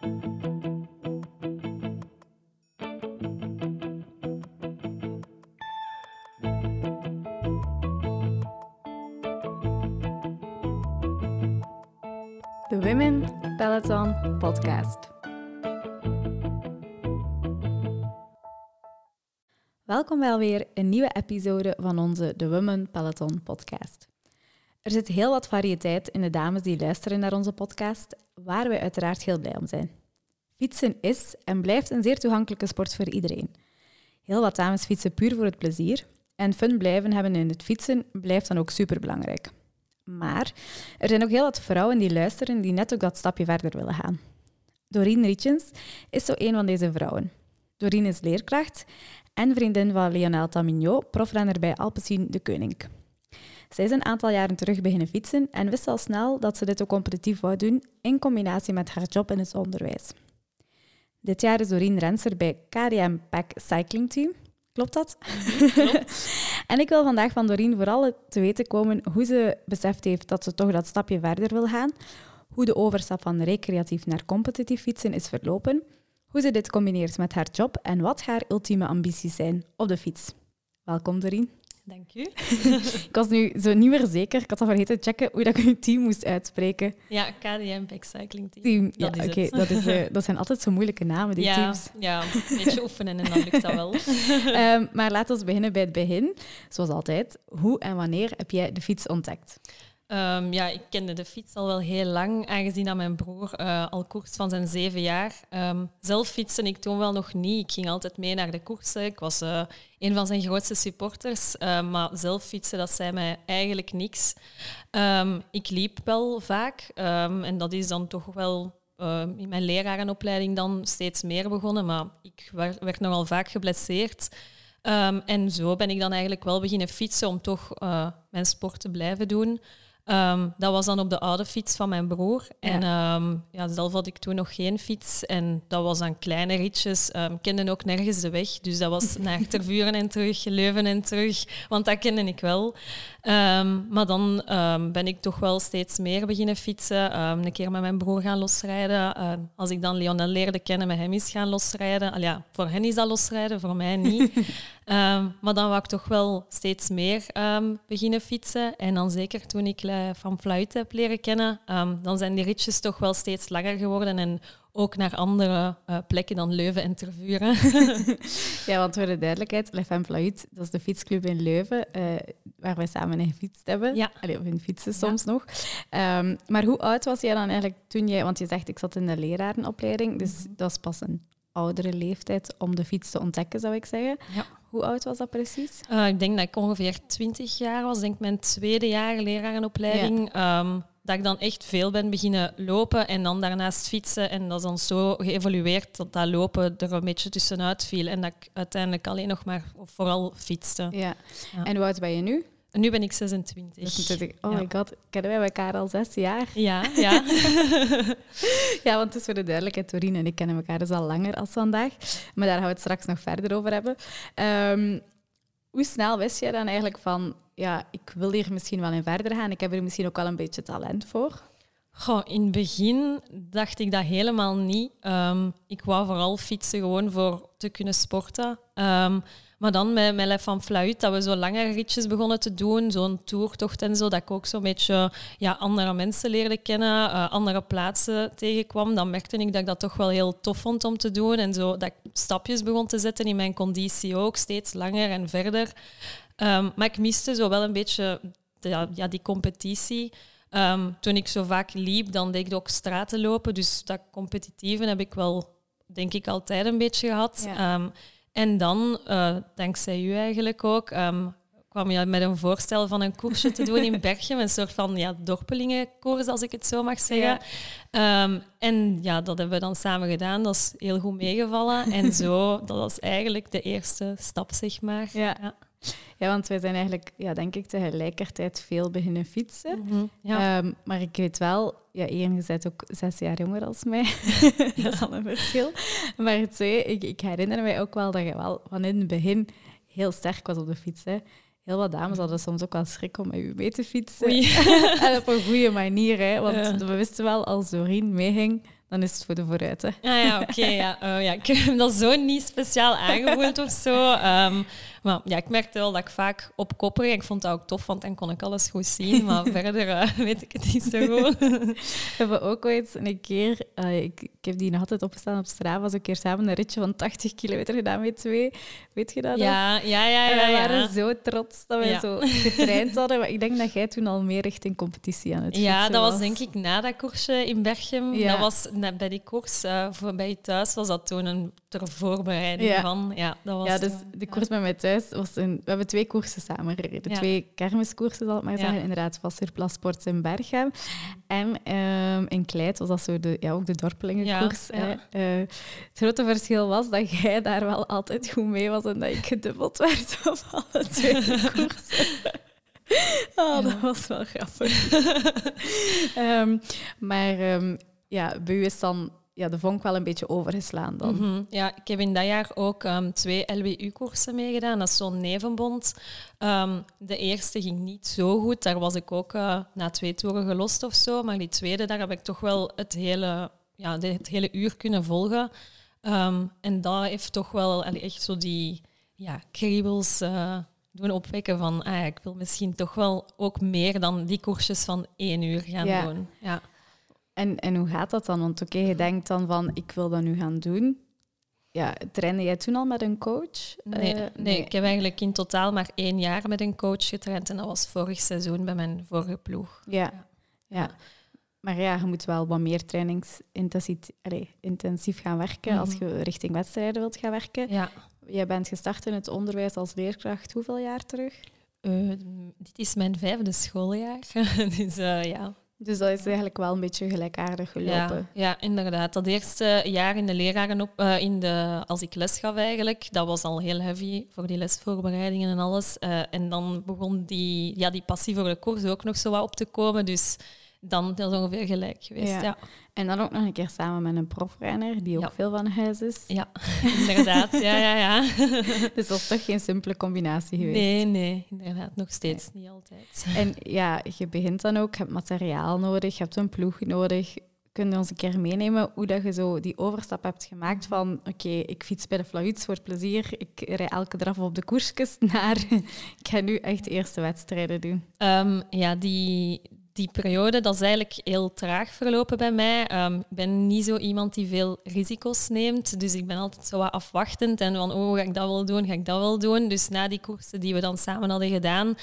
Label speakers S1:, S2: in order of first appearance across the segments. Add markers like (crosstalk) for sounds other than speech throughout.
S1: De Women Peloton Podcast. Welkom bij alweer een nieuwe episode van onze The Women Peloton Podcast. Er zit heel wat variëteit in de dames die luisteren naar onze podcast, waar wij uiteraard heel blij om zijn. Fietsen is en blijft een zeer toegankelijke sport voor iedereen. Heel wat dames fietsen puur voor het plezier en fun blijven hebben in het fietsen blijft dan ook superbelangrijk. Maar er zijn ook heel wat vrouwen die luisteren die net ook dat stapje verder willen gaan. Doreen Rietjens is zo een van deze vrouwen. Doreen is leerkracht en vriendin van Lionel Tamignot, profrenner bij Alpecin de Koning. Zij is een aantal jaren terug beginnen fietsen en wist al snel dat ze dit ook competitief wou doen in combinatie met haar job in het onderwijs. Dit jaar is Doreen renser bij KDM Pack Cycling Team. Klopt dat?
S2: Klopt. (laughs)
S1: en ik wil vandaag van Doreen vooral te weten komen hoe ze beseft heeft dat ze toch dat stapje verder wil gaan, hoe de overstap van recreatief naar competitief fietsen is verlopen, hoe ze dit combineert met haar job en wat haar ultieme ambities zijn op de fiets. Welkom Doreen.
S2: Dank u. (laughs)
S1: ik was nu zo niet meer zeker. Ik had al vergeten te checken hoe dat ik je team moest uitspreken.
S2: Ja, KDM Pack Cycling Team.
S1: Team, ja, oké. Dat, is, eh, (laughs) dat zijn altijd zo moeilijke namen, die
S2: ja,
S1: teams.
S2: ja, een beetje oefenen en dan lukt dat wel. (laughs)
S1: Ehm, maar laten we beginnen bij het begin. Zoals altijd, hoe en wanneer heb jij de fiets ontdekt?
S2: Ehm, ja, ik kende de fiets al wel heel lang, aangezien dat mijn broer eh, al koerst van zijn zeven jaar. Ehm, zelf fietste ik toen wel nog niet. Ik ging altijd mee naar de koersen. Ik was eh, een van zijn grootste supporters. eh, maar zelf fietsen, dat zei mij eigenlijk niks. Ehm, ik liep wel vaak. ehm, en dat is dan toch wel ehm, in mijn lerarenopleiding dan steeds meer begonnen. Maar ik werd, nogal vaak geblesseerd. Ehm, en zo ben ik dan eigenlijk wel beginnen fietsen om toch eh, mijn sport te blijven doen. Ehm, dat was dan op de oude fiets van mijn broer. En ehm, ja, zelf had ik toen nog geen fiets. En dat was dan kleine ritjes. Ehm ik kende ook nergens de weg. Dus dat was (laughs) naar Tervuren en terug, Leuven en terug. Want dat kende ik wel. Ehm, maar dan ehm, ben ik toch wel steeds meer beginnen fietsen. Ehm, een keer met mijn broer gaan losrijden. Ehm, als ik dan Lionel leerde kennen, met hem is gaan losrijden. Al ja, voor hen is dat losrijden, voor mij niet. (laughs) Ehm, maar dan wou ik toch wel steeds meer ehm, beginnen fietsen. En dan zeker toen ik Van Fluit heb leren kennen, ehm, dan zijn die ritjes toch wel steeds langer geworden. En ook naar andere eh, plekken dan Leuven en Tervuren. (laughs)
S1: Ja, want voor de duidelijkheid, Le Femme Fluit, dat is de fietsclub in Leuven, eh, waar wij samen in gefietst hebben.
S2: Ja.
S1: Allee, of in fietsen soms nog. Maar hoe oud was jij dan eigenlijk toen jij... Want je zegt, ik zat in de lerarenopleiding, dus
S2: Mhm.
S1: dat is pas een oudere leeftijd om de fiets te ontdekken, zou ik zeggen.
S2: Ja.
S1: Hoe oud was dat precies?
S2: Eh, ik denk dat ik ongeveer 20 jaar was, denk mijn tweede jaar lerarenopleiding. Ehm, dat ik dan echt veel ben beginnen lopen en dan daarnaast fietsen. En dat is dan zo geëvolueerd dat dat lopen er een beetje tussenuit viel. En dat ik uiteindelijk alleen nog maar vooral fietste.
S1: Ja.
S2: Ja.
S1: En hoe oud ben je nu?
S2: Nu ben ik 26.
S1: Dus natuurlijk, oh
S2: Ja.
S1: my god, kennen wij elkaar al zes jaar?
S2: Ja, ja. (laughs)
S1: Ja, want is voor de duidelijkheid, Torien en ik kennen elkaar dus al langer als vandaag. Maar daar gaan we het straks nog verder over hebben. Ehm, hoe snel wist jij dan eigenlijk van, ja, ik wil hier misschien wel in verder gaan. Ik heb er misschien ook wel een beetje talent voor.
S2: Goh, in het begin dacht ik dat helemaal niet. Ehm, ik wou vooral fietsen gewoon voor te kunnen sporten. Ehm, maar dan met, met Lef van Fluit, dat we zo langere ritjes begonnen te doen, zo'n toertocht en zo, dat ik ook zo'n beetje ja, andere mensen leerde kennen, eh, andere plaatsen tegenkwam, dan merkte ik dat ik dat toch wel heel tof vond om te doen. En zo dat ik stapjes begon te zetten in mijn conditie ook, steeds langer en verder. Ehm, maar ik miste zo wel een beetje de- ja, die competitie. Ehm, toen ik zo vaak liep, dan deed ik ook straten lopen. Dus dat competitieve heb ik wel, denk ik, altijd een beetje gehad.
S1: Ja.
S2: Ehm, en dan, eh, dankzij u eigenlijk ook, ehm, kwam je met een voorstel van een koersje te doen in (laughs) Berchem. Een soort van ja, dorpelingenkoers, als ik het zo mag zeggen. Ehm, en ja, dat hebben we dan samen gedaan. Dat is heel goed meegevallen. En (laughs) zo, dat was eigenlijk de eerste stap, zeg maar.
S1: Ja.
S2: ja.
S1: Ja, want wij zijn eigenlijk, ja, denk ik, tegelijkertijd veel beginnen fietsen.
S2: Mhm, ja.
S1: Ehm, maar ik weet wel, ja, één, je bent ook zes jaar jonger als mij. (laughs) (laughs) dat is al een verschil. Maar twee, ik, ik herinner mij ook wel dat je wel van in het begin heel sterk was op de fiets. Hè. Heel wat dames hadden soms ook wel schrik om met u mee te fietsen. (laughs) En op een goede manier, hè, want
S2: Ja.
S1: we wisten wel, als Doreen meeging, dan is het voor de vooruit. Hè.
S2: Ah ja, oké. ja. (laughs) Oh, ja. Ik heb dat zo niet speciaal aangevoeld of zo. Ehm, maar ja, ik merkte wel dat ik vaak op kop. Ik vond dat ook tof, want dan kon ik alles goed zien. Maar (laughs) verder uh, weet ik het niet zo goed.
S1: We hebben ook ooit een keer, uh, ik, ik, heb die nog altijd opgestaan op straat, was een keer samen een ritje van 80 kilometer gedaan met twee. Weet je dat?
S2: Ja, ja, ja. ja,
S1: en we
S2: ja.
S1: waren zo trots dat wij
S2: Ja.
S1: zo getraind hadden. Maar ik denk dat jij toen al meer richting competitie aan het
S2: Ja, dat was denk ik na dat koersje in Berchem.
S1: Ja.
S2: Dat was net bij die koers eh, bij je thuis was dat toen een ter voorbereiding
S1: Ja.
S2: van. Ja, dat was,
S1: Ja, dus de koers met mij thuis was een... We hebben twee koersen samen gereden. Twee kermiskoersen, zal ik maar zeggen. Inderdaad, Wasserplas Sports in Berchem. En ehm, in Kleit was dat zo de, ja, ook de dorpelingenkoers. Eh, het grote verschil was dat jij daar wel altijd goed mee was en dat ik gedubbeld werd op alle twee (laughs) koersen. Oh, dat was wel grappig. Ehm, maar ehm, ja, bij u is dan ja, de vonk wel een beetje overgeslaan dan.
S2: Mhm. Ja, ik heb in dat jaar ook ehm, twee LWU-koersen meegedaan. Dat is zo'n nevenbond. Ehm, de eerste ging niet zo goed. Daar was ik ook eh, na twee toeren gelost of zo. Maar die tweede, daar heb ik toch wel het hele, ja, het hele uur kunnen volgen. Ehm, en dat heeft toch wel echt zo die ja, kriebels eh, doen opwekken van ah, ik wil misschien toch wel ook meer dan die koersjes van één uur gaan
S1: Ja.
S2: doen. Ja.
S1: En, en hoe gaat dat dan? Want oké, je denkt dan van, ik wil dat nu gaan doen. Ja, trainde jij toen al met een coach?
S2: Nee,
S1: Eh,
S2: nee, ik heb eigenlijk in totaal maar één jaar met een coach getraind en dat was vorig seizoen bij mijn vorige ploeg.
S1: Ja. ja. Maar ja, je moet wel wat meer trainingsintensief gaan werken als
S2: Mhm.
S1: je richting wedstrijden wilt gaan werken.
S2: Ja,
S1: Jij bent gestart in het onderwijs als leerkracht hoeveel jaar terug?
S2: eh, dit is mijn vijfde schooljaar. (laughs) dus eh, ja.
S1: Dus dat is eigenlijk wel een beetje gelijkaardig gelopen.
S2: Ja, ja, inderdaad. Dat eerste jaar in de leraren op, eh, in de, als ik les gaf eigenlijk, dat was al heel heavy voor die lesvoorbereidingen en alles. Eh, en dan begon die, ja, die passie voor de koers ook nog zo wat op te komen. Dus dan is ongeveer gelijk geweest.
S1: Ja.
S2: Ja,
S1: En dan ook nog een keer samen met een profrenner, die ook
S2: Ja.
S1: veel van huis is.
S2: ja. (laughs) inderdaad. Ja, ja, ja. (laughs)
S1: Dus dat is toch geen simpele combinatie geweest.
S2: Nee, nee, inderdaad. Nog steeds niet altijd.
S1: En (laughs) ja, je begint dan ook, je hebt materiaal nodig, je hebt een ploeg nodig. Kun je ons een keer meenemen hoe dat je zo die overstap hebt gemaakt van oké, ik fiets bij de Flahuts voor plezier, ik rij elke dag op de koersjes, naar ik ga nu echt eerste wedstrijden doen.
S2: Ehm, ja, die, die periode dat is eigenlijk heel traag verlopen bij mij. Ehm, ik ben niet zo iemand die veel risico's neemt. Dus ik ben altijd zo wat afwachtend. En van, oh, ga ik dat wel doen? Ga ik dat wel doen? Dus na die koersen die we dan samen hadden gedaan,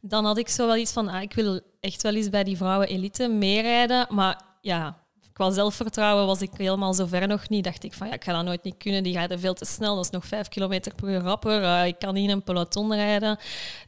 S2: dan had ik zo wel iets van, ah, ik wil echt wel eens bij die vrouwen elite meerijden. Maar ja, qua zelfvertrouwen was ik helemaal zo ver nog niet. Dacht ik van, ja, ik ga dat nooit niet kunnen. Die gaat veel te snel. Dat is nog vijf kilometer per uur rapper. Eh, ik kan niet in een peloton rijden.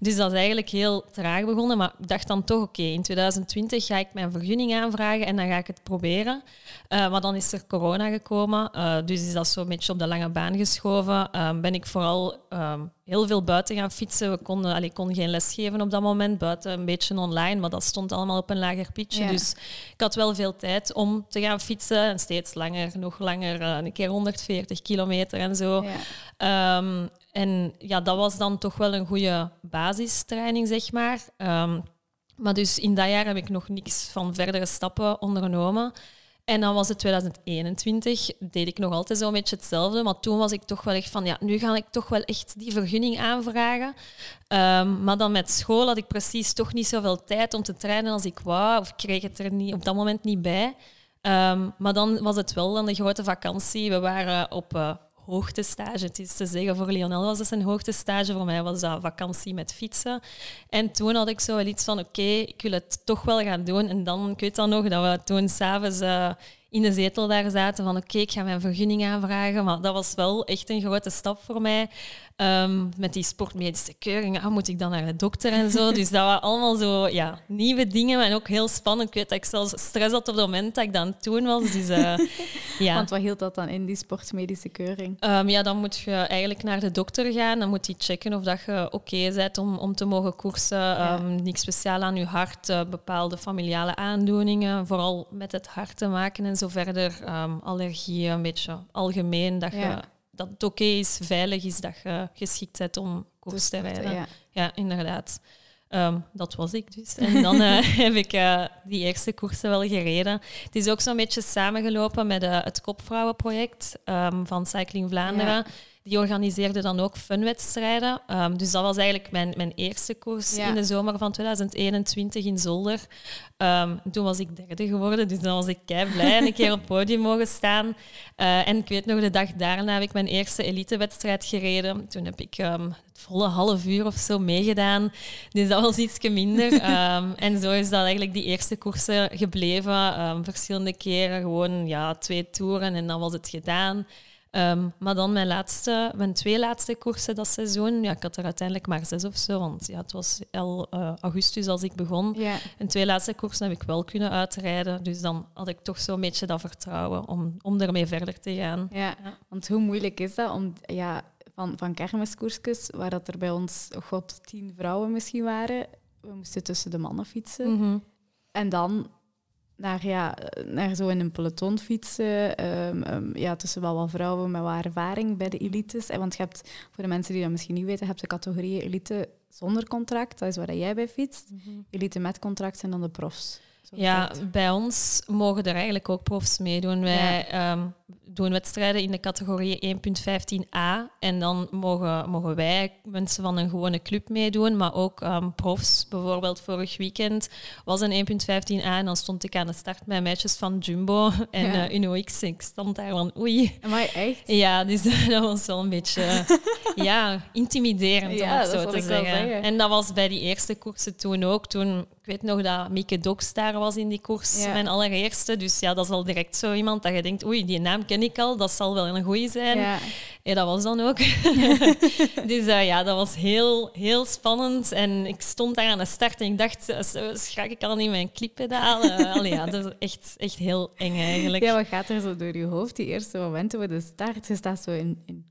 S2: Dus dat is eigenlijk heel traag begonnen. Maar ik dacht dan toch, oké, in 2020 ga ik mijn vergunning aanvragen en dan ga ik het proberen. Eh, maar dan is er corona gekomen. eh, dus is dat zo'n beetje op de lange baan geschoven. Eh, ben ik vooral ehm, heel veel buiten gaan fietsen. We konden, allee, ik kon geen les geven op dat moment. Buiten een beetje online, maar dat stond allemaal op een lager pitje.
S1: Ja.
S2: Dus ik had wel veel tijd om te gaan fietsen. En steeds langer, nog langer. eh, een keer 140 kilometer en zo.
S1: Ja.
S2: Ehm, en ja, dat was dan toch wel een goede basistraining, zeg maar. Ehm, maar dus in dat jaar heb ik nog niks van verdere stappen ondernomen. En dan was het 2021, deed ik nog altijd zo'n beetje hetzelfde. Maar toen was ik toch wel echt van, ja, nu ga ik toch wel echt die vergunning aanvragen. Ehm, maar dan met school had ik precies toch niet zoveel tijd om te trainen als ik wou. Of kreeg het er niet, op dat moment niet bij. Ehm, maar dan was het wel dan de grote vakantie. We waren op eh, hoogtestage. Het is te zeggen, voor Lionel was het een hoogtestage. Voor mij was dat vakantie met fietsen. En toen had ik zo wel iets van, oké, ik wil het toch wel gaan doen. En dan, ik weet dan nog, dat we toen s'avonds uh, in de zetel daar zaten van, oké, ik ga mijn vergunning aanvragen. Maar dat was wel echt een grote stap voor mij. Um, met die sportmedische keuring, ah, moet ik dan naar de dokter en zo. Dus dat waren allemaal zo ja, nieuwe dingen en ook heel spannend. Ik weet dat ik zelfs stress had op het moment dat ik dan toen was. Dus, uh, (laughs) ja.
S1: Want wat hield dat dan in, die sportmedische keuring?
S2: Um, ja, dan moet je eigenlijk naar de dokter gaan. Dan moet hij checken of dat je oké okay bent om, om te mogen koersen. Ja. Um, niks speciaal aan je hart, uh, bepaalde familiale aandoeningen. Vooral met het hart te maken en zo verder. Allergieën, een beetje algemeen. Dat je... Ja dat het oké okay is, veilig is, dat je geschikt bent om koers te rijden. Ja, ja inderdaad. Ehm, dat was ik dus. En dan eh, (laughs) heb ik uh, die eerste koersen wel gereden. Het is ook zo'n beetje samengelopen met uh, het Kopvrouwenproject um, van Cycling Vlaanderen. Ja. Die organiseerde dan ook funwedstrijden. Um, dus dat was eigenlijk mijn, mijn eerste koers ja. in de zomer van 2021 in Zolder. Um, toen was ik derde geworden, dus dan was ik kei blij en een keer op het podium mogen staan. Uh, en ik weet nog, de dag daarna heb ik mijn eerste elitewedstrijd gereden. Toen heb ik um, het volle half uur of zo meegedaan. Dus dat was iets minder. (laughs) en zo is dat eigenlijk die eerste koersen gebleven. verschillende keren, gewoon ja, twee toeren en dan was het gedaan. Um, maar dan mijn, laatste, mijn twee laatste koersen dat seizoen, ja, ik had er uiteindelijk maar zes of zo, want ja, het was al uh, augustus als ik begon.
S1: Ja.
S2: En twee laatste koersen heb ik wel kunnen uitrijden, dus dan had ik toch zo'n beetje dat vertrouwen om, om ermee verder te gaan.
S1: Ja, ja. want hoe moeilijk is dat om ja, van, van kermiskoersjes, waar dat er bij ons, oh god, tien vrouwen misschien waren, we moesten tussen de mannen fietsen.
S2: Mm -hmm.
S1: En dan naar, ja, naar zo in een peloton fietsen. Um, um, ja, tussen wel wat vrouwen met wat ervaring bij de elites. Want je hebt, voor de mensen die dat misschien niet weten, heb je categorieën elite zonder contract. Dat is waar jij bij fietst.
S2: Mm -hmm.
S1: Elite met contract zijn dan de profs.
S2: Ja, bij ons mogen er eigenlijk ook profs meedoen. Wij ja. um, doen wedstrijden in de categorie 1.15a. En dan mogen, mogen wij, mensen van een gewone club, meedoen. Maar ook um, profs. Bijvoorbeeld vorig weekend was een 1.15a. En dan stond ik aan de start met meisjes van Jumbo (laughs) en ja. uh, Uno X. Ik stond daar van oei.
S1: Maar echt?
S2: Ja, dus (laughs) dat was wel een beetje (laughs) ja, intimiderend,
S1: ja,
S2: om het zo te zeggen.
S1: zeggen.
S2: En dat was bij die eerste koersen toen ook. Toen, ik weet nog dat Mieke Doks daar was in die koers,
S1: Ja.
S2: mijn allereerste. Dus ja, dat is al direct zo iemand dat je denkt, oei, die naam ken ik al, dat zal wel een goeie zijn.
S1: Ja.
S2: Ja, dat was dan ook. (laughs) dus uh, ja, dat was heel, heel spannend. En ik stond daar aan de start en ik dacht, uh, zo schrak ik al in mijn clippedaal. (laughs) Uh, allee, ja, dat is echt, echt heel eng eigenlijk.
S1: Ja, wat gaat er zo door je hoofd, die eerste momenten voor de start? Je staat zo in, in,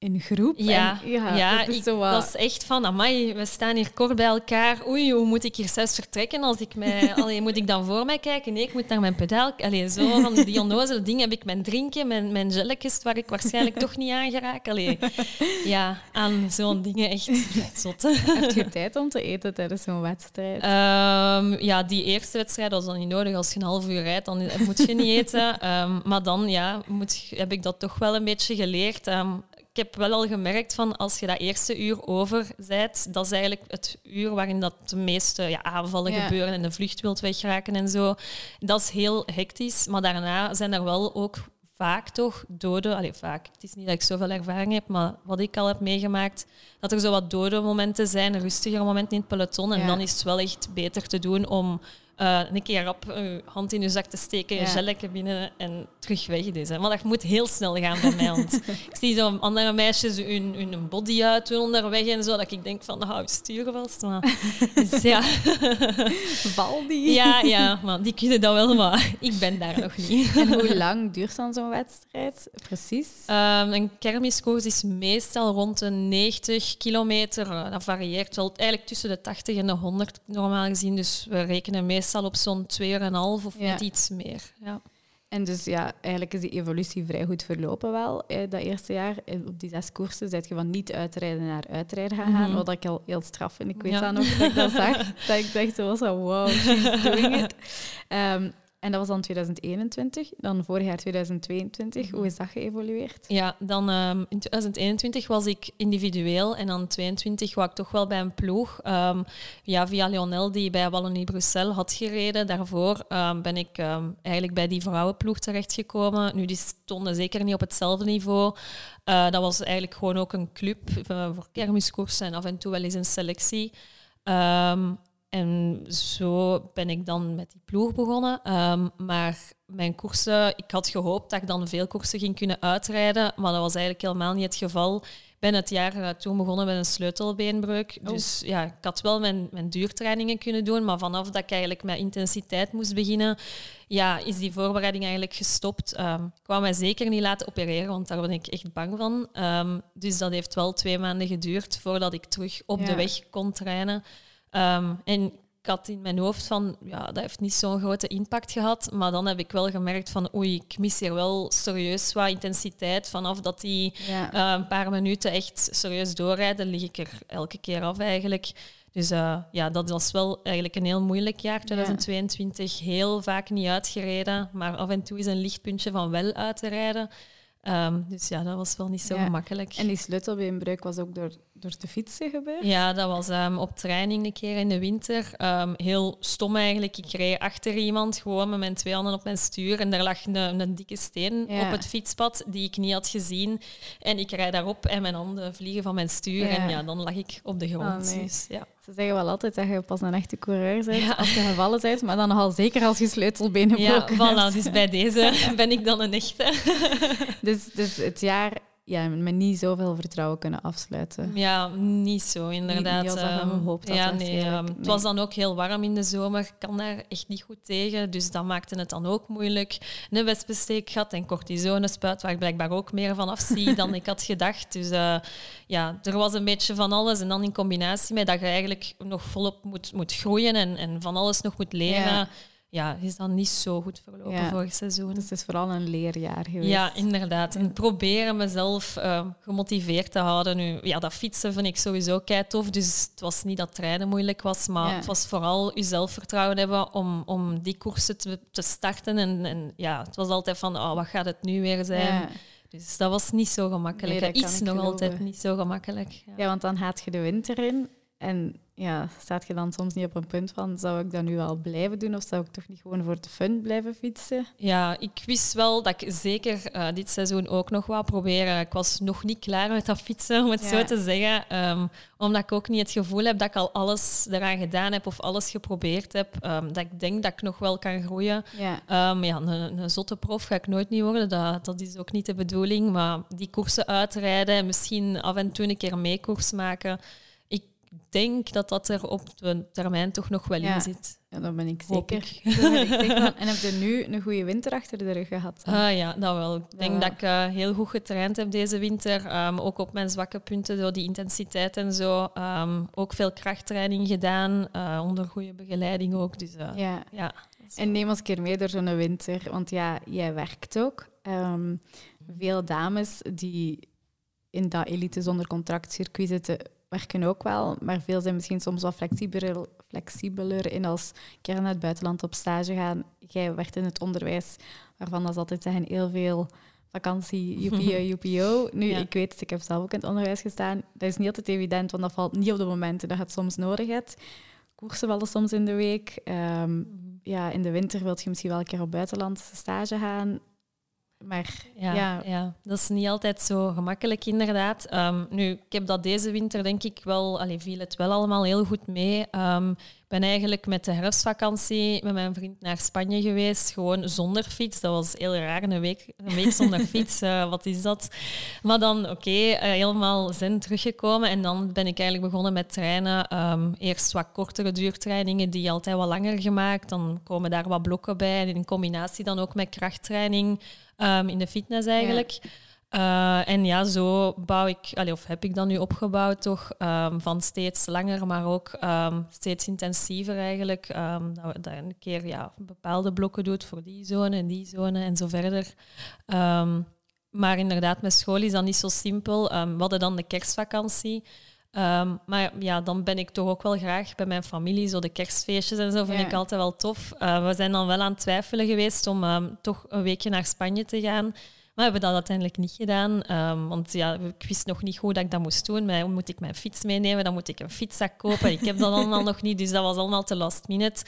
S1: in groep.
S2: Ja,
S1: en, ja,
S2: ja
S1: dat is
S2: ik,
S1: zo wat...
S2: dat is echt van, amai, we staan hier kort bij elkaar. Oei, hoe moet ik hier zelfs vertrekken? Als ik mij, (laughs) allee, moet ik dan voor mij kijken? Nee, ik moet naar mijn pedaal. Allee, zo van die onnozele dingen heb ik mijn drinken, mijn, mijn gelletjes, waar ik waarschijnlijk toch niet aan geraak. Allee, (laughs) ja, aan zo'n dingen echt (laughs) zot.
S1: Heb je tijd om te eten tijdens zo'n wedstrijd?
S2: Um, ja, die eerste wedstrijd was dan niet nodig. Als je een half uur rijdt, dan moet je niet eten. Um, maar dan ja, moet, heb ik dat toch wel een beetje geleerd. Um, ik heb wel al gemerkt van als je dat eerste uur over bent, dat is eigenlijk het uur waarin dat de meeste ja, aanvallen
S1: Ja.
S2: gebeuren en de vlucht wilt wegraken en zo. Dat is heel hectisch, maar daarna zijn er wel ook vaak toch doden. Allee, vaak. Het is niet dat ik zoveel ervaring heb, maar wat ik al heb meegemaakt, dat er zo wat dode momenten zijn, rustigere momenten in het peloton. En
S1: Ja.
S2: dan is het wel echt beter te doen om eh, een keer op je hand in je zak te steken, je
S1: Ja.
S2: gelletje binnen en terug weg dus. Hè. Maar dat moet heel snel gaan bij mij. Want ik zie zo andere meisjes hun, hun body uitdoen onderweg en zo, dat ik denk van, nou, sturen vast. Maar, dus ja. (laughs)
S1: Val die?
S2: ja, ja, maar die kunnen dat wel, maar ik ben daar nog niet.
S1: En hoe lang duurt dan zo'n wedstrijd? Precies?
S2: Um, een kermiskoers is meestal rond de 90 kilometer. Uh, dat varieert wel eigenlijk tussen de 80 en de 100 normaal gezien. Dus we rekenen meestal op zo'n 2,5 uur en half of
S1: Ja.
S2: net iets meer. Ja.
S1: En dus ja, eigenlijk is die evolutie vrij goed verlopen wel. Eh, dat eerste jaar, eh, op die zes koersen, zet je van niet uitrijden naar uitrijden gaan.
S2: Mhm.
S1: Wat ik al heel straf vind. Ik weet
S2: Ja.
S1: dan nog dat ik dat zag. (laughs) dat ik dacht, zo was van, wow, she's doing it. (laughs) Ehm, en dat was dan 2021. Dan vorig jaar 2022. Hoe is dat geëvolueerd?
S2: Ja, dan um, in 2021 was ik individueel en dan 22 was ik toch wel bij een ploeg. Um, ja, via Lionel, die bij Wallonie Bruxelles had gereden. Daarvoor um, ben ik eigenlijk bij die vrouwenploeg terechtgekomen. Nu, die stonden zeker niet op hetzelfde niveau. Uh, dat was eigenlijk gewoon ook een club uh, voor kermiskoersen en af en toe wel eens een selectie. En zo ben ik dan met die ploeg begonnen. Um, maar mijn koersen, ik had gehoopt dat ik dan veel koersen ging kunnen uitrijden, maar dat was eigenlijk helemaal niet het geval. Ik ben het jaar uh, toen begonnen met een sleutelbeenbreuk.
S1: Oh.
S2: Dus ja, ik had wel mijn, mijn duurtrainingen kunnen doen, maar vanaf dat ik eigenlijk met intensiteit moest beginnen, ja, is die voorbereiding eigenlijk gestopt. Um, ik wou mij zeker niet laten opereren, want daar ben ik echt bang van. Um, dus dat heeft wel twee maanden geduurd voordat ik terug op
S1: Ja.
S2: de weg kon trainen. Um, en ik had in mijn hoofd van, ja, dat heeft niet zo'n grote impact gehad. Maar dan heb ik wel gemerkt van, oei, ik mis hier wel serieus wat intensiteit. Vanaf dat die
S1: Ja.
S2: uh, een paar minuten echt serieus doorrijden, lig ik er elke keer af eigenlijk. Dus uh, ja, dat was wel eigenlijk een heel moeilijk jaar, 2022. Heel vaak niet uitgereden, maar af en toe is een lichtpuntje van wel uit te rijden. Um, dus ja, dat was wel niet zo gemakkelijk.
S1: En die sleutelbeenbreuk was ook door, door te fietsen gebeurd?
S2: Ja, dat was um, op training een keer in de winter. Um, heel stom eigenlijk. Ik reed achter iemand gewoon met mijn twee handen op mijn stuur en daar lag een, een dikke steen op het fietspad die ik niet had gezien. En ik rijd daarop en mijn handen vliegen van mijn stuur en ja, dan lag ik op de grond. Oh, dus, ja.
S1: Ze zeggen wel altijd dat je pas een echte coureur bent als je gevallen bent, maar dan nogal zeker als je sleutelbenen
S2: ja, voilà, Dus bij deze (laughs) ben ik dan een echte.
S1: dus, dus het jaar ja, met niet zoveel vertrouwen kunnen afsluiten.
S2: Ja, niet zo, inderdaad. Niet, niet
S1: ehm, gehoopt ja, nee,
S2: um, Het was dan ook heel warm in de zomer. Ik kan daar echt niet goed tegen. Dus dat maakte het dan ook moeilijk. Een wespensteek gehad en cortisonespuit, waar ik blijkbaar ook meer van afzie dan ik had gedacht. Dus uh, ja, er was een beetje van alles. En dan in combinatie met dat je eigenlijk nog volop moet, moet groeien en, en van alles nog moet leren ja, is dan niet zo goed verlopen ja. vorig seizoen.
S1: Dus het is vooral een leerjaar geweest.
S2: Ja, inderdaad. En proberen mezelf uh, gemotiveerd te houden. Nu, ja, dat fietsen vind ik sowieso kei tof. Dus het was niet dat trainen moeilijk was, maar het was vooral je zelfvertrouwen hebben om, om die koersen te, te starten. En, en ja, het was altijd van, oh, wat gaat het nu weer zijn? Dus dat was niet zo gemakkelijk. Nee, Iets nog altijd niet zo gemakkelijk.
S1: Ja. ja, want dan gaat je de winter in en ja, staat je dan soms niet op een punt van, zou ik dat nu wel blijven doen of zou ik toch niet gewoon voor de fun blijven fietsen?
S2: Ja, ik wist wel dat ik zeker uh, dit seizoen ook nog wou proberen. Ik was nog niet klaar met dat fietsen, om het zo te zeggen. Um, omdat ik ook niet het gevoel heb dat ik al alles eraan gedaan heb of alles geprobeerd heb. Um, dat ik denk dat ik nog wel kan groeien. Ja, um, ja een, een, zotte prof ga ik nooit niet worden. Dat, dat is ook niet de bedoeling. Maar die koersen uitrijden en misschien af en toe een keer meekoers maken denk dat dat er op de termijn toch nog wel in zit.
S1: Ja, dat ben ik zeker. (laughs) en heb je nu een goede winter achter de rug gehad?
S2: Ah, ja, dat wel. Ik denk dat ik uh, heel goed getraind heb deze winter. Um, ook op mijn zwakke punten, door die intensiteit en zo. Um, ook veel krachttraining gedaan, uh, onder goede begeleiding ook. Dus, uh, ja. ja.
S1: En neem ons een keer mee door zo'n winter. Want ja, jij werkt ook. Um, veel dames die in dat elite zonder contract circuit zitten werken ook wel, maar veel zijn misschien soms wat flexibeler, flexibeler in als kern naar het buitenland op stage gaan. Jij werkt in het onderwijs, waarvan dat altijd zeggen heel veel vakantie, joepio, (laughs) joepio. Nu, ik weet het, ik heb zelf ook in het onderwijs gestaan. Dat is niet altijd evident, want dat valt niet op de momenten dat je het soms nodig hebt. Koersen vallen soms in de week. Um, ja, in de winter wil je misschien wel een keer op buitenland stage gaan. Maar ja, ja,
S2: ja. dat is niet altijd zo gemakkelijk, inderdaad. Um, nu, ik heb dat deze winter, denk ik wel, allee, viel het wel allemaal heel goed mee. Um, ik ben eigenlijk met de herfstvakantie met mijn vriend naar Spanje geweest, gewoon zonder fiets. Dat was heel raar, een week, een week zonder (laughs) fiets. Uh, wat is dat? Maar dan, oké, okay, uh, helemaal zen teruggekomen. En dan ben ik eigenlijk begonnen met trainen. Um, eerst wat kortere duurtrainingen, die altijd wat langer gemaakt. Dan komen daar wat blokken bij. En in combinatie dan ook met krachttraining. Ehm, in de fitness eigenlijk. Uh, en ja, zo bouw ik, allee, of heb ik dan nu opgebouwd toch, um, van steeds langer, maar ook um, steeds intensiever eigenlijk. dat, dat een keer ja, bepaalde blokken doet voor die zone en die zone en zo verder. maar inderdaad, met school is dat niet zo simpel. we hadden dan de kerstvakantie. Um, maar ja, dan ben ik toch ook wel graag bij mijn familie. Zo de kerstfeestjes en zo vind ik altijd wel tof. Uh, we zijn dan wel aan het twijfelen geweest om um, toch een weekje naar Spanje te gaan. Maar we hebben dat uiteindelijk niet gedaan. Um, want ja, ik wist nog niet hoe dat ik dat moest doen. Maar moet ik mijn fiets meenemen? Dan moet ik een fietszak kopen. Ik heb dat allemaal (laughs) nog niet, dus dat was allemaal te last minute.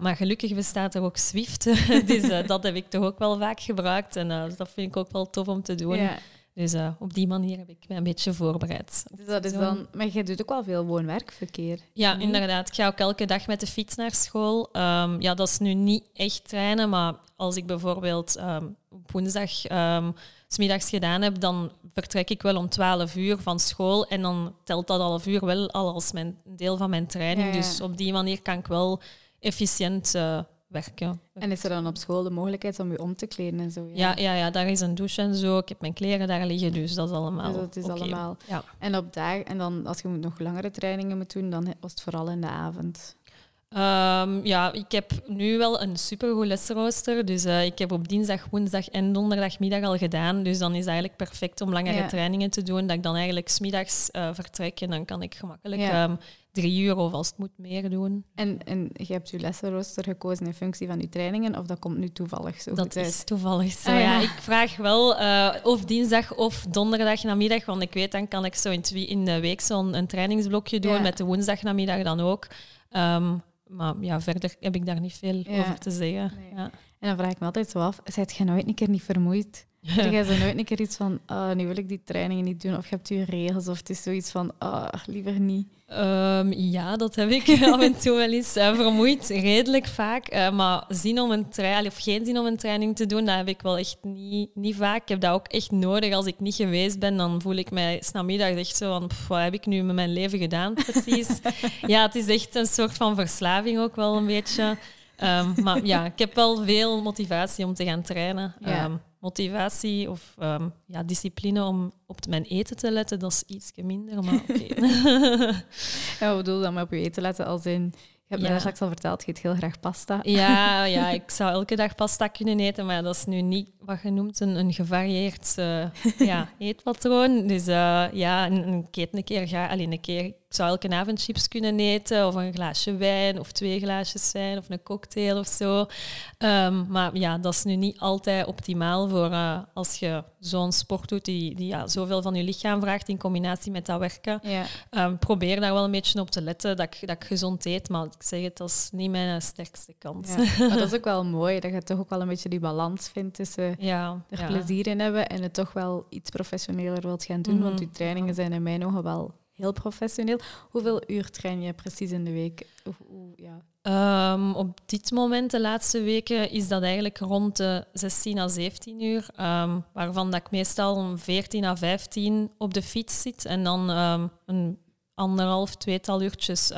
S2: maar gelukkig bestaat er ook Swift. (laughs) dus uh, dat heb ik toch ook wel vaak gebruikt. En uh, dat vind ik ook wel tof om te doen. Ja. Dus uh, op die manier heb ik me een beetje voorbereid.
S1: Dus dat is dan, maar je doet ook wel veel woon-werkverkeer.
S2: Ja, inderdaad. Ik ga ook elke dag met de fiets naar school. Um, ja, dat is nu niet echt trainen, maar als ik bijvoorbeeld um, op woensdag um, smiddags gedaan heb, dan vertrek ik wel om 12 uur van school en dan telt dat half uur wel al als mijn deel van mijn training. Dus op die manier kan ik wel efficiënt uh, werken.
S1: En is er dan op school de mogelijkheid om je om te kleden en zo?
S2: Ja, ja, ja, ja daar is een douche en zo. Ik heb mijn kleren daar liggen, dus dat is allemaal.
S1: Dus dat is allemaal. Ja. En op dag, en dan als je nog langere trainingen moet doen, dan was het vooral in de avond.
S2: Ehm, ja, ik heb nu wel een supergoed lesrooster. Dus uh, ik heb op dinsdag, woensdag en donderdagmiddag al gedaan. Dus dan is het eigenlijk perfect om langere trainingen te doen. Dat ik dan eigenlijk smiddags uh, vertrek en dan kan ik gemakkelijk ja. um, drie uur of als het moet meer doen.
S1: En, en je hebt je lessenrooster gekozen in functie van je trainingen of dat komt nu toevallig zo
S2: dat is toevallig zo, ah, ja. Ik vraag wel uh, of dinsdag of donderdag namiddag, want ik weet dan kan ik zo in, in de week zo'n een trainingsblokje doen, met de woensdag namiddag dan ook. Um, maar ja, verder heb ik daar niet veel over te zeggen. Ja.
S1: En dan vraag ik me altijd zo af, zijt je nooit een keer niet vermoeid? (laughs) Heb jij zo nooit een keer iets van, oh, nu wil ik die trainingen niet doen, of je hebt je regels, of het is zoiets van, oh, liever niet?
S2: Um, ja, dat heb ik (laughs) af en toe wel eens uh, vermoeid, redelijk vaak. Uh, maar zin om een training, of geen zin om een training te doen, dat heb ik wel echt niet, niet vaak. Ik heb dat ook echt nodig. Als ik niet geweest ben, dan voel ik mij snamiddag echt zo van, pff, wat heb ik nu met mijn leven gedaan, precies. (laughs) ja, het is echt een soort van verslaving ook wel een beetje. Um, maar ja, ik heb wel veel motivatie om te gaan trainen. Ja. Um, motivatie of um, ja, discipline om op mijn eten te letten, dat is iets minder, maar oké.
S1: Okay. (laughs) (laughs) ja, bedoel je dan op je eten letten? Als in, je hebt ja. mij straks al verteld, je eet heel graag pasta.
S2: Ja, (laughs) ja, ik zou elke dag pasta kunnen eten, maar dat is nu niet wat je noemt een, een gevarieerd uh, ja, eetpatroon. Dus uh, ja, een, een keer een keer ga, alleen een keer ik zou elke avond chips kunnen eten, of een glaasje wijn, of twee glaasjes wijn, of een cocktail of zo. Um, maar ja, dat is nu niet altijd optimaal voor uh, als je zo'n sport doet die, die ja, zoveel van je lichaam vraagt in combinatie met dat werken. Ja. Um, probeer daar wel een beetje op te letten dat ik, dat ik gezond eet, maar ik zeg het, dat is niet mijn sterkste kant. Ja.
S1: Maar dat is (laughs) ook wel mooi, dat je toch ook wel een beetje die balans vindt tussen ja, er plezier in hebben en het toch wel iets professioneler wilt gaan doen, want mhm. je trainingen zijn in mijn ogen wel heel professioneel. Hoeveel uur train je precies in de week?
S2: ja. Um, op dit moment, de laatste weken, is dat eigenlijk rond de 16 à 17 uur. Um, waarvan dat ik meestal om 14 à 15 op de fiets zit. En dan um, een anderhalf, tweetal uurtjes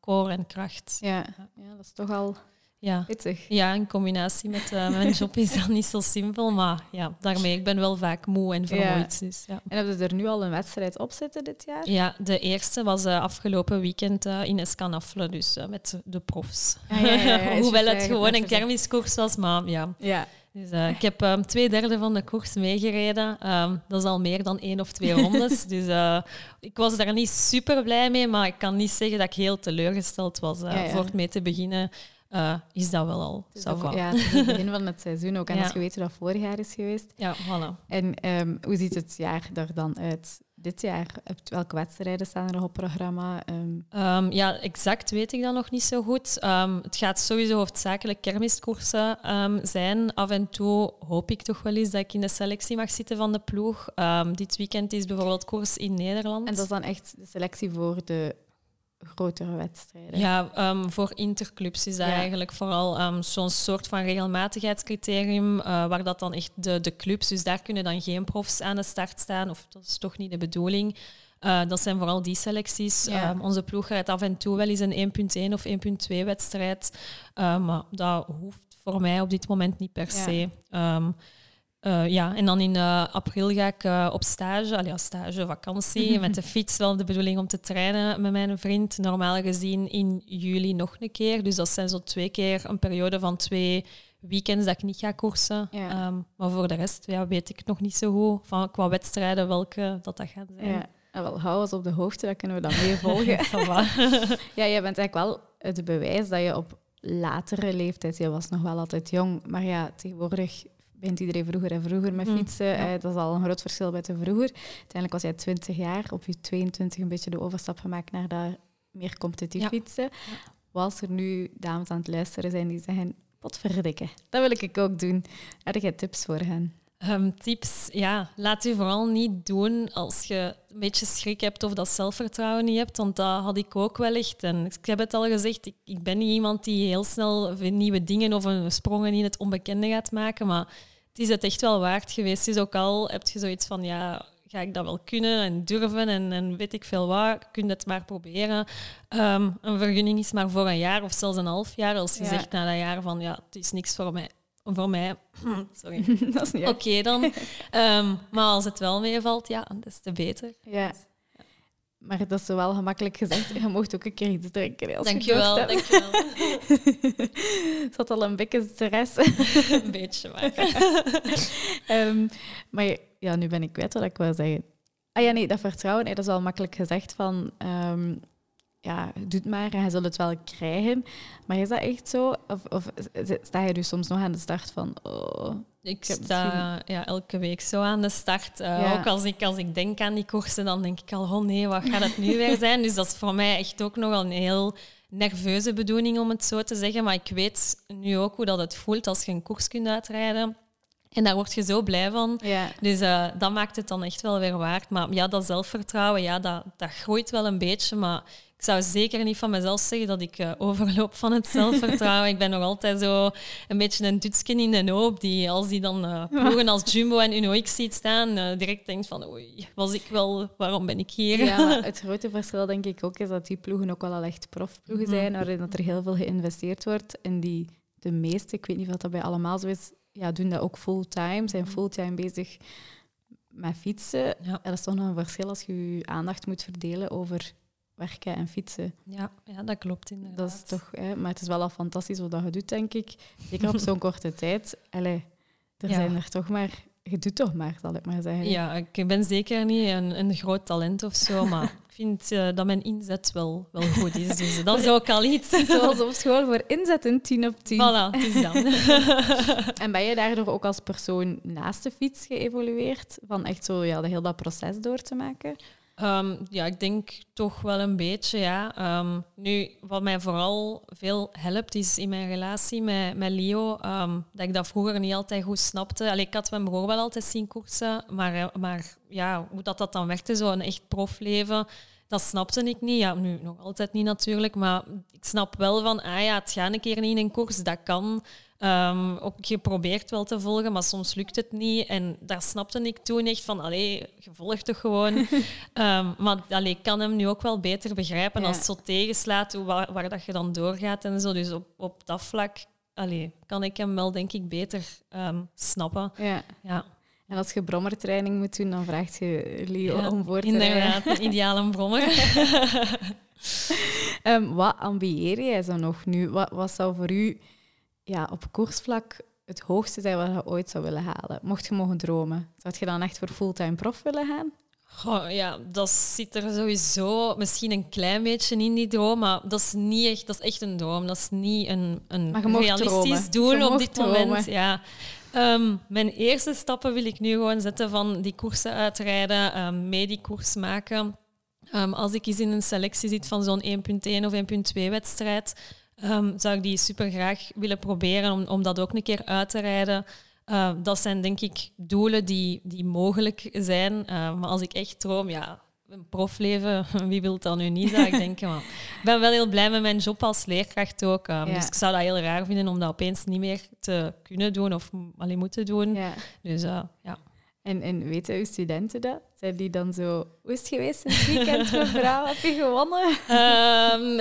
S2: core en kracht.
S1: Ja. ja, dat is toch al
S2: ja. Ja, in combinatie met uh, mijn (laughs) job is dat niet zo simpel. Maar ja, daarmee, ik ben wel vaak moe en vermoeid. Ja. Dus, ja.
S1: En hebben ze er nu al een wedstrijd op zitten dit jaar?
S2: Ja, de eerste was uh, afgelopen weekend uh, in Escanafle, dus met de profs. (laughs) Hoewel het gewoon een kermiskoers was, maar ja. ja. Dus, ik heb um, twee derde van de koers meegereden. Um, dat is al meer dan één of twee rondes. (laughs) dus ik was daar niet super blij mee, maar ik kan niet zeggen dat ik heel teleurgesteld was voor het mee te beginnen uh, is dat wel al.
S1: Dus dat, ja, het is het begin van het (laughs) seizoen ook. En ja. als je weet hoe dat vorig jaar is geweest.
S2: Ja, voilà.
S1: En um, hoe ziet het jaar er dan uit? Dit jaar, welke wedstrijden staan er op het programma?
S2: Um... Um, ja, exact weet ik dat nog niet zo goed. het gaat sowieso hoofdzakelijk kermiskoersen zijn. Af en toe hoop ik toch wel eens dat ik in de selectie mag zitten van de ploeg. dit weekend is bijvoorbeeld koers in Nederland.
S1: En dat is dan echt de selectie voor de grotere wedstrijden.
S2: Ja, um, voor interclubs is dat eigenlijk vooral um, zo'n soort van regelmatigheidscriterium, uh, waar dat dan echt de, de clubs, dus daar kunnen dan geen profs aan de start staan, of dat is toch niet de bedoeling. Uh, dat zijn vooral die selecties. Ja. Um, onze ploeg gaat af en toe wel eens een 1.1 of 1.2 wedstrijd, uh, maar dat hoeft voor mij op dit moment niet per se. Ja. Uh, ja, en dan in uh, april ga ik uh, op stage, allee, stage, vakantie, met de fiets wel de bedoeling om te trainen met mijn vriend. Normaal gezien in juli nog een keer. Dus dat zijn zo twee keer een periode van twee weekends dat ik niet ga koersen. Ja. Um, maar voor de rest ja, weet ik nog niet zo goed van qua wedstrijden welke dat, dat gaat zijn.
S1: Ja. En wel, hou ons op de hoogte, dan kunnen we dat mee volgen. (laughs) (laughs) ja, jij bent eigenlijk wel het bewijs dat je op latere leeftijd, je was nog wel altijd jong, maar ja, tegenwoordig begint iedereen vroeger en vroeger met mm, fietsen. Eh, dat is al een groot verschil met de vroeger. Uiteindelijk was jij 20 jaar, op je 22 een beetje de overstap gemaakt naar dat meer competitief fietsen. Was er nu dames aan het luisteren zijn die zeggen, potverdikke, dat wil ik ook doen. Heb jij tips voor hen?
S2: Um, tips, ja, laat u vooral niet doen als je een beetje schrik hebt of dat zelfvertrouwen niet hebt, want dat had ik ook wel echt. En ik heb het al gezegd, ik, ik ben niet iemand die heel snel nieuwe dingen of een sprongen in het onbekende gaat maken, maar het is het echt wel waard geweest. is ook al heb je zoiets van, ja, ga ik dat wel kunnen en durven en, en weet ik veel wat, kun je het maar proberen. Ehm, een vergunning is maar voor een jaar of zelfs een half jaar. Als je zegt na dat jaar van, ja, het is niks voor mij. Voor mij, (clears throat) sorry. (laughs)
S1: dat is niet
S2: Oké dan. Um, maar als het wel meevalt, ja, des te beter.
S1: Ja. Maar dat is wel gemakkelijk gezegd. Je mocht ook een keer iets drinken. Als
S2: dankjewel,
S1: je
S2: dankjewel.
S1: Het (laughs) zat al een beetje stress. (laughs)
S2: een beetje maar. (laughs)
S1: Ehm, maar ja, nu ben ik kwijt wat ik wil zeggen. Ah ja, nee, dat vertrouwen, nee, dat is wel makkelijk gezegd van... ehm, ja, doe het maar en je zult het wel krijgen. Maar is dat echt zo? Of, of sta je dus soms nog aan de start van... Oh,
S2: Ik sta ja, elke week zo aan de start. Eh,
S1: Ja.
S2: Ook als ik, als ik denk aan die koersen, dan denk ik al, oh nee, wat gaat het nu weer zijn? Dus dat is voor mij echt ook nogal een heel nerveuze bedoeling, om het zo te zeggen. Maar ik weet nu ook hoe dat het voelt als je een koers kunt uitrijden. En daar word je zo blij van.
S1: ja.
S2: Dus eh, dat maakt het dan echt wel weer waard. Maar ja, dat zelfvertrouwen, ja, dat, dat groeit wel een beetje. Maar ik zou zeker niet van mezelf zeggen dat ik eh, overloop van het zelfvertrouwen. ik ben nog altijd zo een beetje een dutsken in de hoop die als die dan eh ploegen als Jumbo en Uno X ziet staan, eh, direct denkt van oei, was ik wel, waarom ben ik hier?
S1: Ja, (laughs) het grote verschil denk ik ook is dat die ploegen ook wel al echt profploegen
S2: Mhm.
S1: zijn, waarin dat er heel veel geïnvesteerd wordt. En die, de meeste, ik weet niet of dat bij allemaal zo is, ja, doen dat ook fulltime, zijn fulltime bezig met fietsen.
S2: Ja.
S1: En dat is toch nog een verschil als je je aandacht moet verdelen over werken en fietsen.
S2: Ja, ja, dat klopt inderdaad.
S1: Dat is toch, hè, maar het is wel al fantastisch wat dat je doet, denk ik. Zeker op (laughs) zo'n korte tijd. Allee, er
S2: Ja.
S1: zijn er toch maar... Je doet toch maar, zal ik maar zeggen.
S2: Ja, ik ben zeker niet een, een groot talent of zo, maar ik vind eh, dat mijn inzet wel, wel goed is. Dus dat is ook al iets. (laughs)
S1: Zoals op school voor inzetten, 10 op 10.
S2: Voilà, het is dan. (laughs)
S1: En ben je daardoor ook als persoon naast de fiets geëvolueerd? Van echt zo ja, de heel dat proces door te maken?
S2: Ehm, ja, ik denk toch wel een beetje, ja. Ehm, nu, wat mij vooral veel helpt, is in mijn relatie met, met Leo, ehm, dat ik dat vroeger niet altijd goed snapte. Allee, ik had mijn broer wel altijd zien koersen, maar, eh, maar ja, hoe dat, dat dan werkte, zo'n echt profleven, dat snapte ik niet. Ja, nu nog altijd niet natuurlijk, maar ik snap wel van, ah ja, het gaat een keer niet in een koers, dat kan. Ehm, ook geprobeerd wel te volgen, maar soms lukt het niet. En daar snapte ik toen echt van, allee, je volgt toch gewoon. (laughs) Ehm, maar allee, ik kan hem nu ook wel beter begrijpen
S1: Ja.
S2: als het zo tegenslaat, hoe, waar, waar dat je dan doorgaat en zo. Dus op, op dat vlak allee, kan ik hem wel, denk ik, beter ehm, snappen.
S1: Ja.
S2: Ja,
S1: En als je brommertraining moet doen, dan vraagt je Leo
S2: Ja,
S1: om voor te
S2: inderdaad, een ideale brommer. (laughs)
S1: Wat ambieer jij zo nog nu? Wat, wat zou voor u ja, op koersvlak het hoogste zijn wat je ooit zou willen halen? Mocht je mogen dromen, zou je dan echt voor fulltime prof willen gaan?
S2: Goh, ja, dat zit er sowieso misschien een klein beetje in die droom, maar dat is niet echt, dat is echt een droom. Dat is niet een, een realistisch
S1: dromen.
S2: doel op dit
S1: dromen.
S2: moment. Ja. Ehm, mijn eerste stappen wil ik nu gewoon zetten van die koersen uitrijden, um, mee die koers maken. Ehm, als ik eens in een selectie zit van zo'n 1.1 of 1.2 wedstrijd, ehm, zou ik die super graag willen proberen om, om dat ook een keer uit te rijden. Uh, dat zijn denk ik doelen die, die mogelijk zijn. Uh, maar als ik echt droom, ja, een profleven, (laughs) wie wil dat nu niet, zou ik denken. Maar ik ben wel heel blij met mijn job als leerkracht ook. Um,
S1: Ja.
S2: Dus ik zou dat heel raar vinden om dat opeens niet meer te kunnen doen of alleen moeten doen.
S1: Ja.
S2: Dus uh, ja.
S1: En, en weten uw studenten dat? Zijn die dan zo... Hoe is het geweest dit weekend, mevrouw? Heb je gewonnen?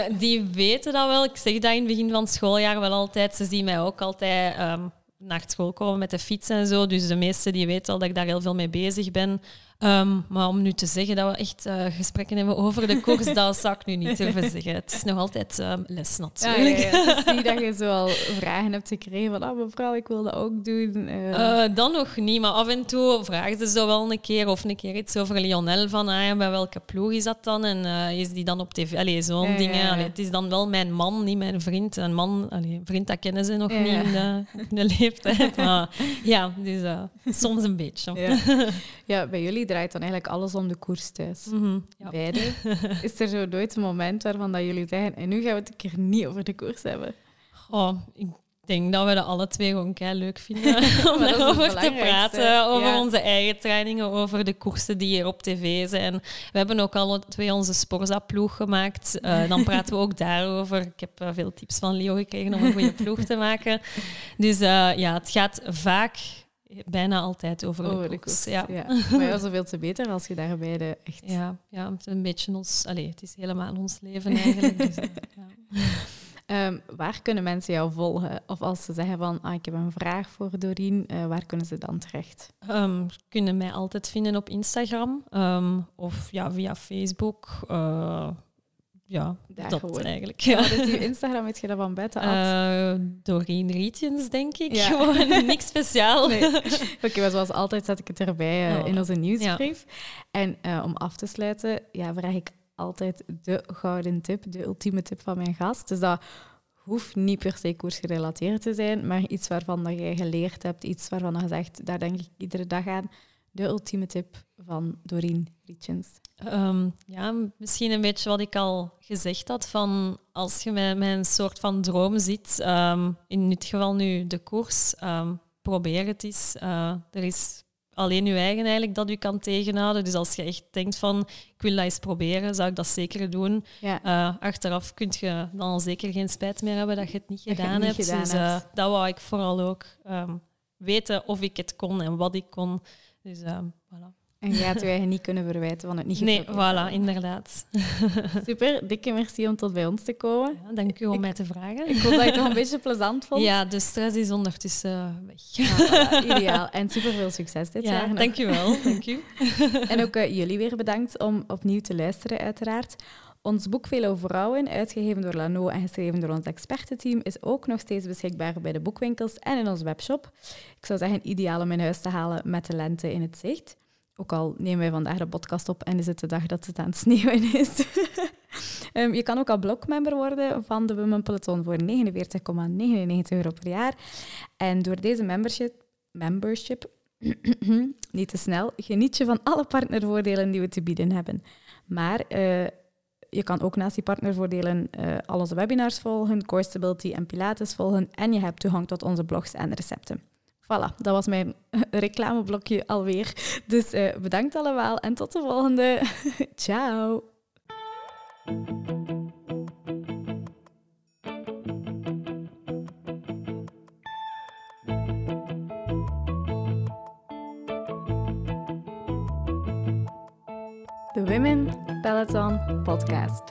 S2: Um, die weten dat wel. Ik zeg dat in het begin van het schooljaar wel altijd. Ze zien mij ook altijd um, naar school komen met de fiets en zo. Dus de meesten die weten al dat ik daar heel veel mee bezig ben. Um, maar om nu te zeggen dat we echt uh, gesprekken hebben over de koers, (laughs) dat zou ik nu niet durven zeggen. Het is nog altijd um, les natuurlijk.
S1: Ja, ja, ja. Niet dat je zo al vragen hebt gekregen van ah, mevrouw, ik wil dat ook doen.
S2: Uh. Uh, dan nog niet, maar af en toe vragen ze zo wel een keer of een keer iets over Lionel van ah, bij welke ploeg is dat dan en is die dan op tv? Allee, zo'n dingen. Allee, het is dan wel mijn man, niet mijn vriend. Een man, allee, een vriend dat kennen ze nog niet in de, in de, (laughs) leeftijd. Maar ja, dus soms een beetje.
S1: Ja, bij jullie draait dan eigenlijk alles om de koers thuis.
S2: Mm -hmm, ja.
S1: Beide. (laughs) Is er zo nooit een moment waarvan dat jullie zeggen en nu gaan we het een keer niet over de koers hebben?
S2: Oh, ik denk dat we dat alle twee gewoon kei leuk vinden (laughs) om daarover te praten. Over
S1: ja.
S2: onze eigen trainingen, over de koersen die hier op tv zijn. We hebben ook alle twee onze Sporza-ploeg gemaakt. Uh, (laughs) dan praten we ook daarover. Ik heb uh, veel tips van Leo gekregen om een goede ploeg te maken. Dus uh, ja, het gaat vaak bijna altijd over,
S1: over
S2: de koers.
S1: De. Ja. ja. Maar ja, zoveel te beter als je daar beide echt...
S2: Ja, ja het is een beetje ons... Allez, het is helemaal ons leven eigenlijk. dus, (laughs) ja.
S1: Ehm, waar kunnen mensen jou volgen? Of als ze zeggen van, ah, ik heb een vraag voor Doreen, uh, waar kunnen ze dan terecht?
S2: Um, kunnen mij altijd vinden op Instagram um, of ja, via Facebook. Uh, ja, Daar dat gewoon. eigenlijk.
S1: Ja. dus je Instagram, weet je dat van buiten uh,
S2: Doreen Rietjens, denk ik. Ja. Gewoon (laughs) niks speciaal. Nee. (laughs)
S1: Oké, okay, zoals altijd zet ik het erbij uh, in onze nieuwsbrief. Ja. En uh, om af te sluiten, ja, vraag ik altijd de gouden tip, de ultieme tip van mijn gast. Dus dat hoeft niet per se koersgerelateerd te zijn, maar iets waarvan dat jij geleerd hebt, iets waarvan je zegt, daar denk ik iedere dag aan. De ultieme tip van Doreen Rietjens.
S2: Um, ja, misschien een beetje wat ik al gezegd had, van als je met, met een soort van droom zit, um, in dit geval nu de koers, um, probeer het eens. Uh, er is alleen je eigen eigenlijk dat u kan tegenhouden. Dus als je echt denkt van, ik wil dat eens proberen, zou ik dat zeker doen. Ja. Uh, achteraf kun je dan al zeker geen spijt meer hebben dat je het niet gedaan hebt. dus uh, dat wou ik vooral ook weten of ik het kon en wat ik kon. Dus voilà.
S1: En je gaat je eigen niet kunnen verwijten van het niet
S2: Nee, voilà, inderdaad. (laughs)
S1: Super, dikke merci om tot bij ons te komen.
S2: Ja, dank u om mij te vragen.
S1: Ik hoop dat je het nog een beetje plezant vond.
S2: Ja, de stress is ondertussen weg.
S1: Ah, ideaal. En super veel succes dit
S2: ja,
S1: jaar.
S2: Dank je wel. Dank u. (laughs)
S1: En ook uh, jullie weer bedankt om opnieuw te luisteren, uiteraard. Ons boek Velo Vrouwen, uitgegeven door Lano en geschreven door ons expertenteam, is ook nog steeds beschikbaar bij de boekwinkels en in onze webshop. Ik zou zeggen, ideaal om in huis te halen met de lente in het zicht. Ook al nemen wij vandaag de podcast op en is het de dag dat het aan het sneeuwen is. um, (laughs) je kan ook al blogmember worden van de Women Peloton voor 49,99 euro per jaar. En door deze membership, membership (clears throat) niet te snel, geniet je van alle partnervoordelen die we te bieden hebben. Maar uh, je kan ook naast die partnervoordelen uh, al onze webinars volgen, Core Stability en Pilates volgen en je hebt toegang tot onze blogs en recepten. Voilà, dat was mijn (laughs) reclameblokje alweer. Dus uh, bedankt allemaal en tot de volgende. (laughs) Ciao. De Women Peloton Podcast.